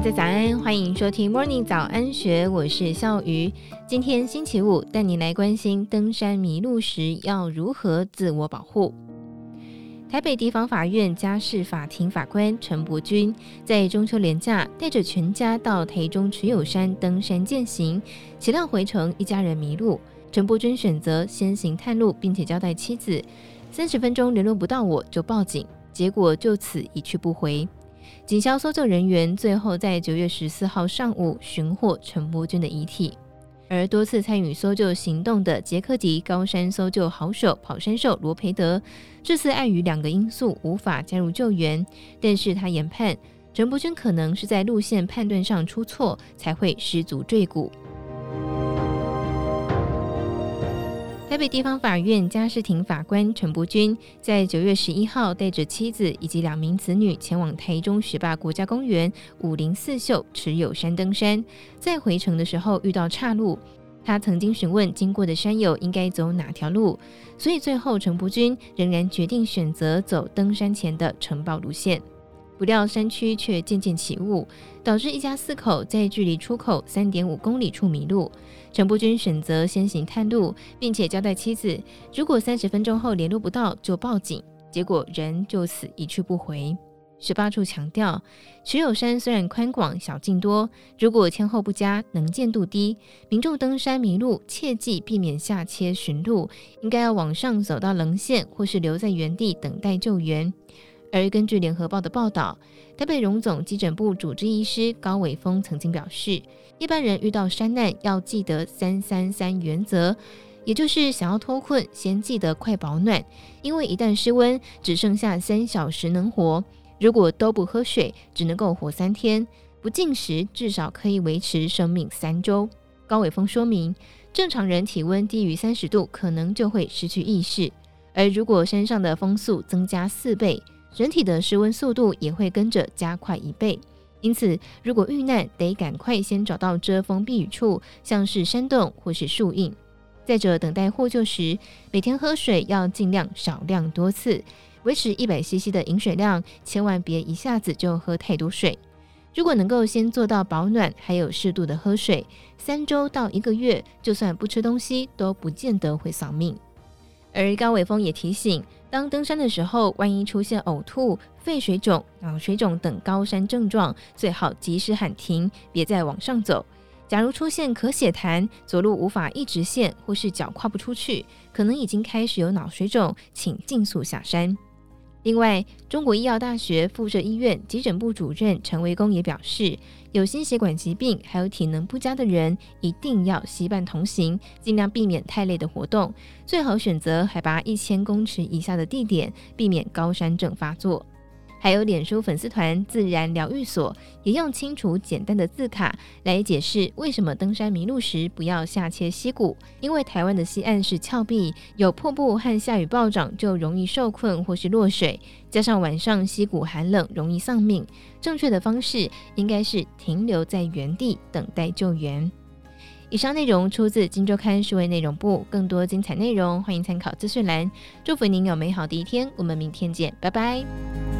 大家早安，欢迎收听 Morning 早安学，我是笑鱼。今天星期五，带你来关心登山迷路时要如何自我保护。台北地方法院家事法庭法官陈伯钧在中秋连假带着全家到台中持有山登山健行，岂料回程一家人迷路。陈伯钧选择先行探路，并且交代妻子：三十分钟联络不到我就报警。结果就此一去不回。警消搜救人员最后在九月十四号上午寻获陈伯钧的遗体，而多次参与搜救行动的捷克籍高山搜救好手跑山兽罗培德，这次碍于两个因素无法加入救援，但是他研判陈伯钧可能是在路线判断上出错，才会失足坠谷。台北地方法院家事庭法官陈伯钧在九月十一号带着妻子以及两名子女前往台中学霸国家公园武陵四秀持有山登山，在回程的时候遇到岔路，他曾经询问经过的山友应该走哪条路，所以最后陈伯钧仍然决定选择走登山前的城堡路线。不料山区却渐渐起雾，导致一家四口在距离出口三点五公里处迷路。陈伯钧选择先行探路，并且交代妻子，如果三十分钟后联络不到就报警。结果人就此一去不回。十八处强调，持有山虽然宽广小径多，如果天候不佳，能见度低，民众登山迷路，切记避免下切寻路，应该要往上走到棱线，或是留在原地等待救援。而根据联合报的报道，台北荣总急诊部主治医师高伟峰曾经表示，一般人遇到山难要记得三三三原则，也就是想要脱困，先记得快保暖，因为一旦失温，只剩下三小时能活；如果都不喝水，只能够活三天；不进食，至少可以维持生命三周。高伟峰说明，正常人体温低于三十度，可能就会失去意识，而如果山上的风速增加四倍。人体的失温速度也会跟着加快一倍，因此如果遇难，得赶快先找到遮风避雨处，像是山洞或是树荫。再者，等待获救时，每天喝水要尽量少量多次，维持一百 CC 的饮水量，千万别一下子就喝太多水。如果能够先做到保暖，还有适度的喝水，三周到一个月，就算不吃东西，都不见得会丧命。而高伟峰也提醒，当登山的时候，万一出现呕吐、肺水肿、脑水肿等高山症状，最好及时喊停，别再往上走。假如出现咳血痰、走路无法一直线，或是脚跨不出去，可能已经开始有脑水肿，请尽速下山。另外，中国医药大学附设医院急诊部主任陈维公也表示，有心血管疾病还有体能不佳的人，一定要携伴同行，尽量避免太累的活动，最好选择海拔一千公尺以下的地点，避免高山症发作。还有脸书粉丝团自然疗愈所也用清楚简单的字卡来解释为什么登山迷路时不要下切溪谷，因为台湾的溪岸是峭壁，有瀑布和下雨暴涨就容易受困或是落水，加上晚上溪谷寒冷容易丧命。正确的方式应该是停留在原地等待救援。以上内容出自《金周刊》数位内容部，更多精彩内容欢迎参考资讯栏。祝福您有美好的一天，我们明天见，拜拜。